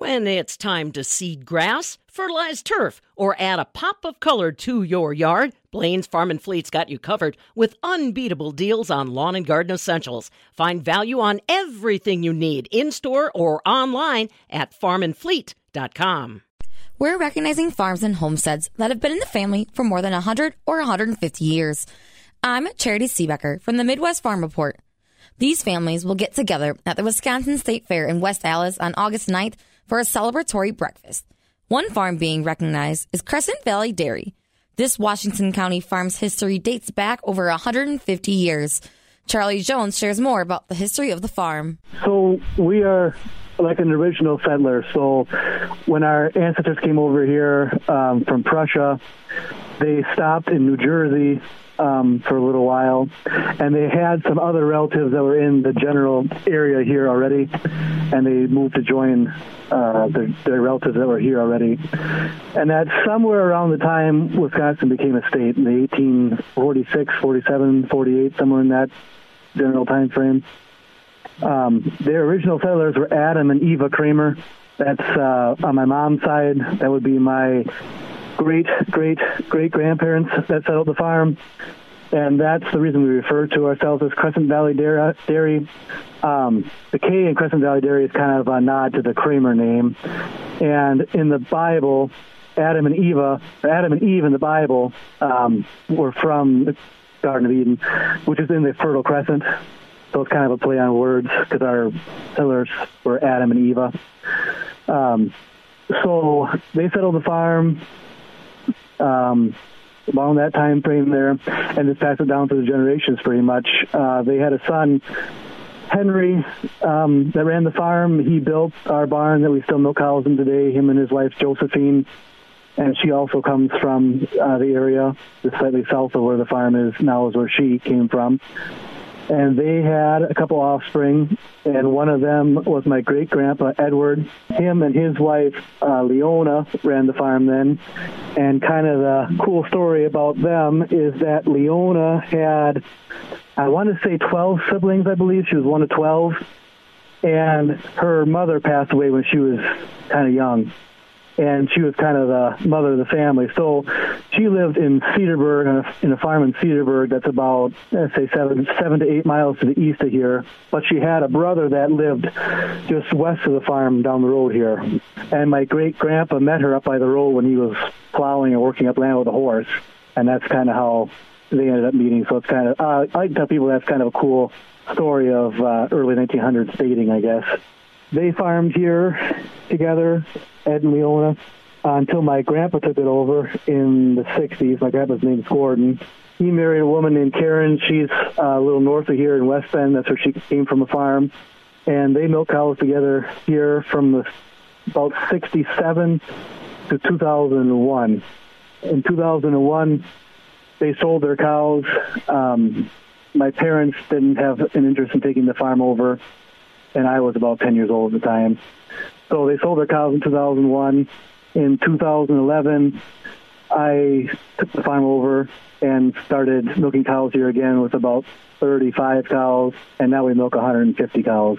When it's time to seed grass, fertilize turf, or add a pop of color to your yard, Blain's Farm and Fleet's got you covered with unbeatable deals on lawn and garden essentials. Find value on everything you need in store or online at farmandfleet.com. We're recognizing farms and homesteads that have been in the family for more than 100 or 150 years. I'm Charity Seebecker from the Midwest Farm Report. These families will get together at the Wisconsin State Fair in West Allis on August 9th for a celebratory breakfast. One farm being recognized is Krescent Valley Dairy. This Washington County farm's history dates back over 150 years. Charlie Jones shares more about the history of the farm. So we are like an original settler. So when our ancestors came over here um, from Prussia, they stopped in New Jersey um, for a little while, and they had some other relatives that were in the general area here already, and they moved to join uh, their, their relatives that were here already. And that somewhere around the time Wisconsin became a state in the 1846, 47, 48, somewhere in that general time frame. Um, their original settlers were Adam and Eva Kramer. That's uh, on my mom's side. That would be my great great great grandparents that settled the farm, and that's the reason we refer to ourselves as Krescent Valley Dairy. Um, the K in Krescent Valley Dairy is kind of a nod to the Kramer name, and in the Bible, Adam and Eva, Adam and Eve in the Bible um, were from the Garden of Eden, which is in the Fertile Crescent. So it's kind of a play on words because our pillars were Adam and Eva. Um, so they settled the farm um, along that time frame there, and just passed it down through the generations pretty much. Uh, they had a son, Henry, um, that ran the farm. He built our barn that we still milk cows in today. Him and his wife Josephine, and she also comes from uh, the area, just slightly south of where the farm is now, is where she came from and they had a couple offspring, and one of them was my great grandpa Edward. Him and his wife uh, Leona ran the farm then, and kind of the cool story about them is that Leona had, I want to say, 12 siblings, I believe. She was one of 12, and her mother passed away when she was kind of young and she was kind of the mother of the family. So she lived in Cedarburg, in a, farm in Cedarburg that's about, let's say, seven, seven to eight miles to the east of here. But she had a brother that lived just west of the farm down the road here. And my great grandpa met her up by the road when he was plowing and working up land with a horse. And that's kind of how they ended up meeting. So it's kind of, uh, I tell people that's kind of a cool story of uh, early 1900s dating, I guess. They farmed here together Ed and Leona uh, until my grandpa took it over in the 60s. My grandpa's name's Gordon. He married a woman named Karen. She's uh, a little north of here in West Bend. That's where she came from a farm. And they milk cows together here from the, about 67 to 2001. In 2001, they sold their cows. Um, my parents didn't have an interest in taking the farm over, and I was about 10 years old at the time. So they sold their cows in 2001. In 2011, I took the farm over and started milking cows here again with about 35 cows, and now we milk 150 cows,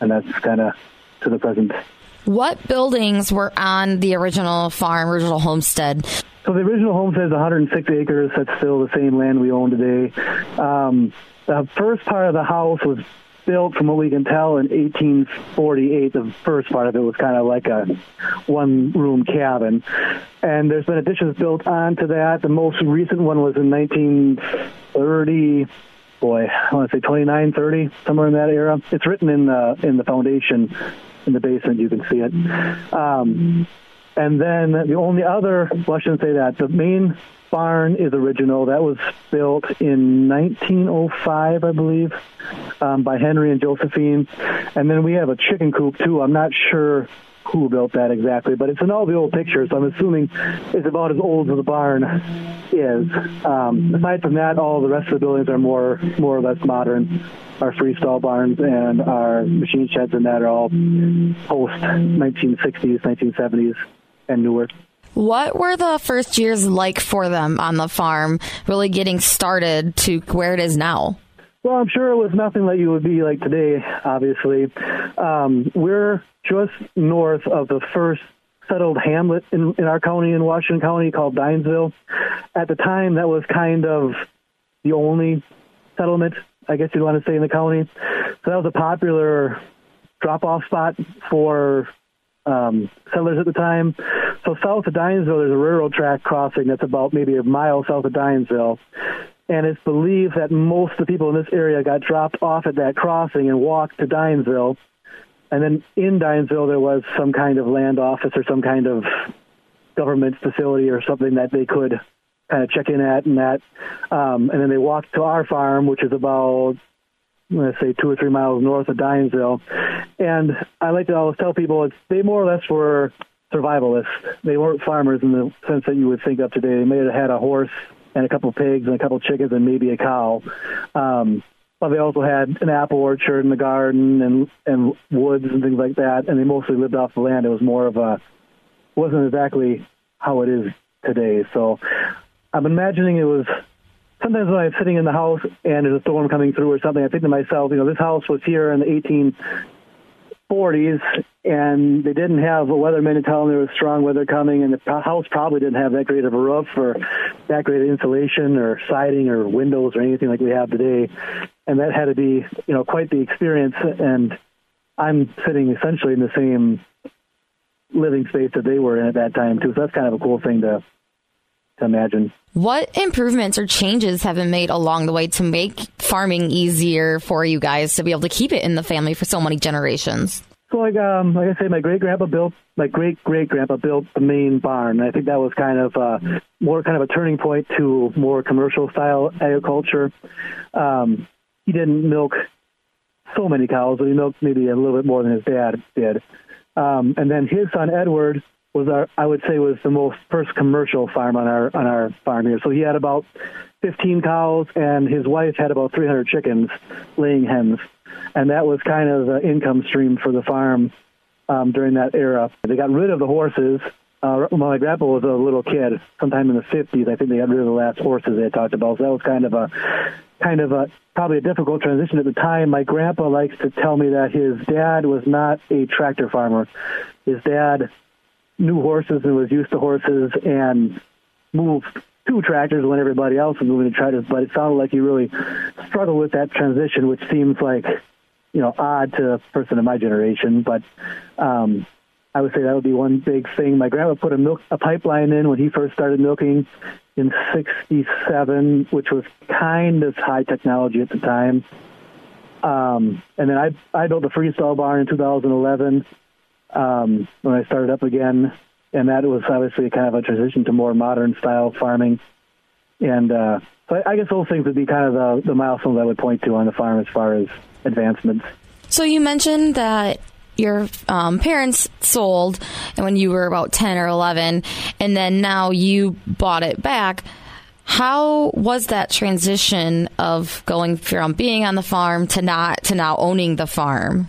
and that's kind of to the present. What buildings were on the original farm, original homestead? So the original homestead is 106 acres. That's still the same land we own today. Um, the first part of the house was built, from what we can tell, in 1848. The first part of it was kind of like a one-room cabin, and there's been additions built onto that. The most recent one was in 1930. Boy, I want to say 29, 30, somewhere in that era. It's written in the in the foundation in the basement. You can see it. Um, and then the only other, well, I shouldn't say that. The main barn is original. That was built in 1905, I believe, um, by Henry and Josephine. And then we have a chicken coop too. I'm not sure who built that exactly, but it's in all the old pictures. So I'm assuming it's about as old as the barn is. Um, aside from that, all the rest of the buildings are more more or less modern. Our freestall barns and our machine sheds and that are all post 1960s, 1970s, and newer. What were the first years like for them on the farm, really getting started to where it is now? Well, I'm sure it was nothing like you would be like today, obviously. Um, we're just north of the first settled hamlet in, in our county in Washington County called Dheinsville. At the time, that was kind of the only settlement, I guess you'd want to say, in the county. So that was a popular drop off spot for um, settlers at the time. So south of Dheinsville, there's a railroad track crossing that's about maybe a mile south of Dheinsville and it's believed that most of the people in this area got dropped off at that crossing and walked to Dheinsville. And then in Dheinsville, there was some kind of land office or some kind of government facility or something that they could kind of check in at and that. Um, and then they walked to our farm, which is about, let's say, two or three miles north of Dheinsville. And I like to always tell people it's, they more or less were survivalists. They weren't farmers in the sense that you would think of today. They may have had a horse and a couple of pigs and a couple of chickens and maybe a cow. Um, but they also had an apple orchard in the garden and and woods and things like that. And they mostly lived off the land. It was more of a wasn't exactly how it is today. So I'm imagining it was sometimes when I'm sitting in the house and there's a storm coming through or something, I think to myself, you know, this house was here in the 18 40s, and they didn't have a weatherman to tell them there was strong weather coming, and the house probably didn't have that great of a roof or that great of insulation or siding or windows or anything like we have today. And that had to be, you know, quite the experience. And I'm sitting essentially in the same living space that they were in at that time too. So that's kind of a cool thing to to imagine. What improvements or changes have been made along the way to make farming easier for you guys to be able to keep it in the family for so many generations? So, like, um, like I say, my great grandpa built, my great great grandpa built the main barn. I think that was kind of uh, more kind of a turning point to more commercial style agriculture. Um, he didn't milk so many cows, but he milked maybe a little bit more than his dad did. Um, and then his son Edward was our I would say was the most first commercial farm on our on our farm here. So he had about 15 cows and his wife had about 300 chickens laying hens, and that was kind of the income stream for the farm um, during that era. They got rid of the horses. Uh, my grandpa was a little kid, sometime in the 50s, I think they got rid of the last horses they talked about. So that was kind of a kind of a probably a difficult transition at the time. My grandpa likes to tell me that his dad was not a tractor farmer. His dad knew horses and was used to horses and moved two tractors when everybody else was moving to tractors, but it sounded like he really struggled with that transition, which seems like, you know, odd to a person of my generation. But um, I would say that would be one big thing. My grandpa put a milk a pipeline in when he first started milking in '67, which was kind of high technology at the time. Um, and then I I built a freestall barn in 2011 um, when I started up again, and that was obviously kind of a transition to more modern style farming. And uh, so I, I guess those things would be kind of the, the milestones I would point to on the farm as far as advancements. So you mentioned that your um, parents sold when you were about 10 or 11 and then now you bought it back how was that transition of going from being on the farm to not to now owning the farm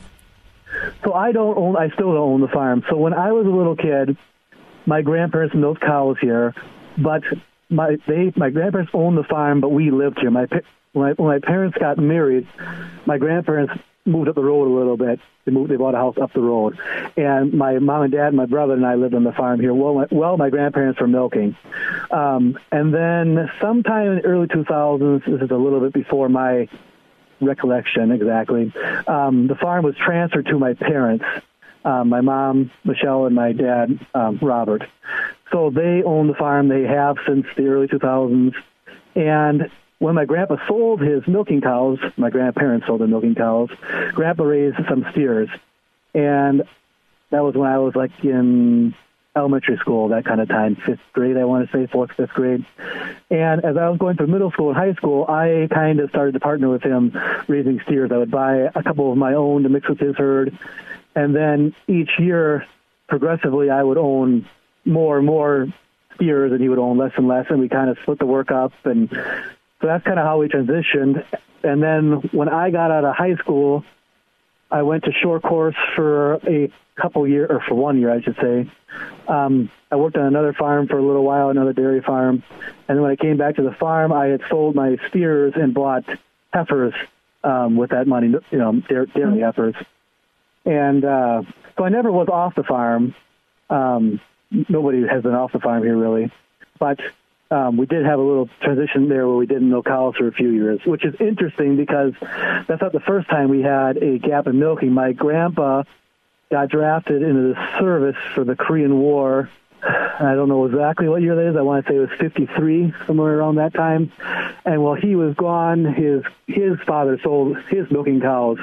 so I don't own. I still don't own the farm. So when I was a little kid, my grandparents milked cows here, but my they my grandparents owned the farm, but we lived here. My when, I, when my parents got married, my grandparents moved up the road a little bit. They moved. They bought a house up the road, and my mom and dad, my brother and I lived on the farm here. Well, my, well, my grandparents were milking, um, and then sometime in the early 2000s. This is a little bit before my recollection exactly. Um, the farm was transferred to my parents, um, my mom, Michelle, and my dad, um, Robert. So they own the farm. They have since the early 2000s. And when my grandpa sold his milking cows, my grandparents sold their milking cows, grandpa raised some steers. And that was when I was like in elementary school, that kind of time, fifth grade, I want to say, fourth, fifth grade. And as I was going through middle school and high school, I kind of started to partner with him raising steers. I would buy a couple of my own to mix with his herd. And then each year, progressively, I would own more and more steers, and he would own less and less. And we kind of split the work up. And so that's kind of how we transitioned. And then when I got out of high school, I went to short course for a couple year or for one year, I should say. Um, I worked on another farm for a little while, another dairy farm, and when I came back to the farm, I had sold my steers and bought heifers um, with that money, you know, dairy heifers. And uh, so I never was off the farm. Um, nobody has been off the farm here really, but um, we did have a little transition there where we didn't milk cows for a few years, which is interesting because that's not the first time we had a gap in milking. My grandpa got drafted into the service for the Korean War. I don't know exactly what year that is. I want to say it was 53, somewhere around that time. And while he was gone, his his father sold his milking cows.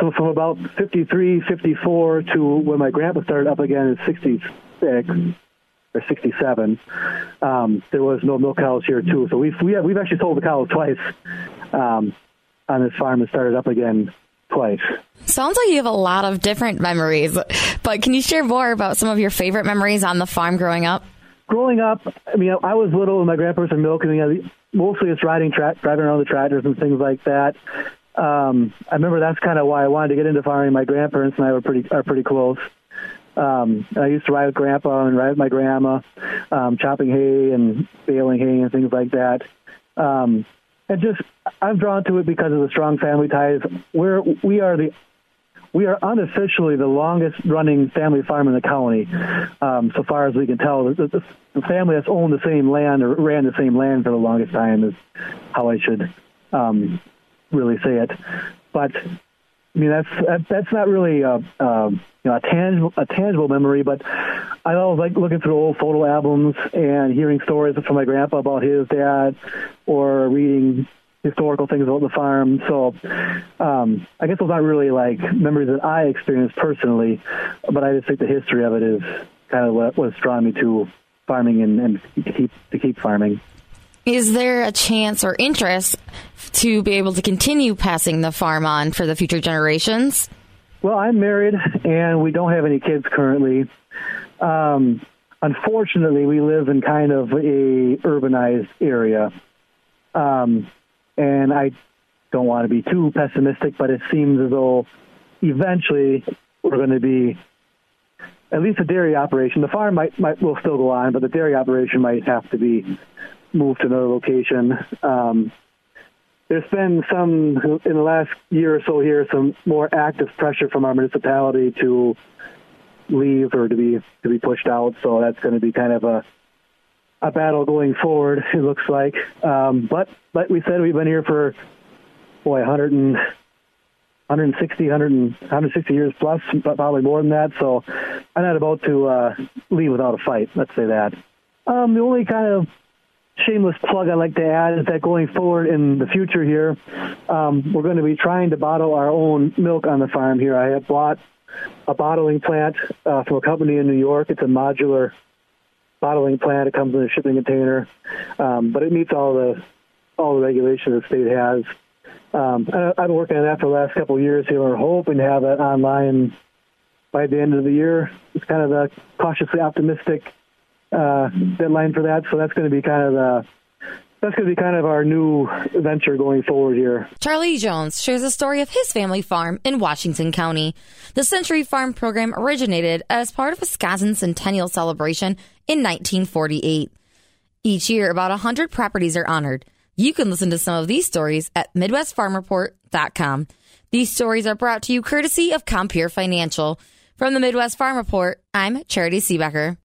So from about 53, 54 to when my grandpa started up again in 66 or 67, um, there was no milk cows here too. So we've we have, we've actually sold the cows twice um, on this farm and started up again twice. Sounds like you have a lot of different memories, but can you share more about some of your favorite memories on the farm growing up? Growing up, I mean, I was little and my grandparents were milking. Mostly it's riding, tra- driving around the tractors and things like that. Um, I remember that's kind of why I wanted to get into farming. My grandparents and I were pretty are pretty close. Um, I used to ride with Grandpa and ride with my grandma, um, chopping hay and baling hay and things like that. Um, and just I'm drawn to it because of the strong family ties. We're we are the we are unofficially the longest running family farm in the county, um, so far as we can tell. The, the, the, family that's owned the same land or ran the same land for the longest time is how I should um, really say it. But I mean, that's that's not really a, a you know a tangible a tangible memory, but I always like looking through old photo albums and hearing stories from my grandpa about his dad, or reading historical things about the farm. So um, I guess those aren't really like memories that I experienced personally, but I just think the history of it is kind of what what's drawn me to farming and, and to keep to keep farming. Is there a chance or interest to be able to continue passing the farm on for the future generations? Well, I'm married and we don't have any kids currently. Um, unfortunately, we live in kind of a urbanized area. Um, and I don't want to be too pessimistic, but it seems as though eventually we're going to be at least a dairy operation. The farm might, might will still go on, but the dairy operation might have to be moved to another location. Um, there's been some in the last year or so here some more active pressure from our municipality to leave or to be to be pushed out. So that's going to be kind of a a battle going forward. It looks like, um, but like we said, we've been here for boy 100 and 160, 100 and, 160 years plus, probably more than that. So I'm not about to uh, leave without a fight. Let's say that. Um, the only kind of shameless plug I'd like to add is that going forward in the future here, um, we're going to be trying to bottle our own milk on the farm here. I have bought a bottling plant uh, from a company in New York. It's a modular bottling plant. It comes in a shipping container, um, but it meets all the all the regulations the state has. Um, I've been working on that for the last couple of years here. We're hoping to have it online by the end of the year. It's kind of a cautiously optimistic uh, deadline for that. So that's going to be kind of the that's going to be kind of our new venture going forward here. Charlie Jones shares a story of his family farm in Washington County. The Century Farm program originated as part of a Wisconsin Centennial celebration in 1948. Each year, about 100 properties are honored. You can listen to some of these stories at MidwestFarmReport.com. These stories are brought to you courtesy of Compeer Financial. From the Midwest Farm Report, I'm Charity Seebecker.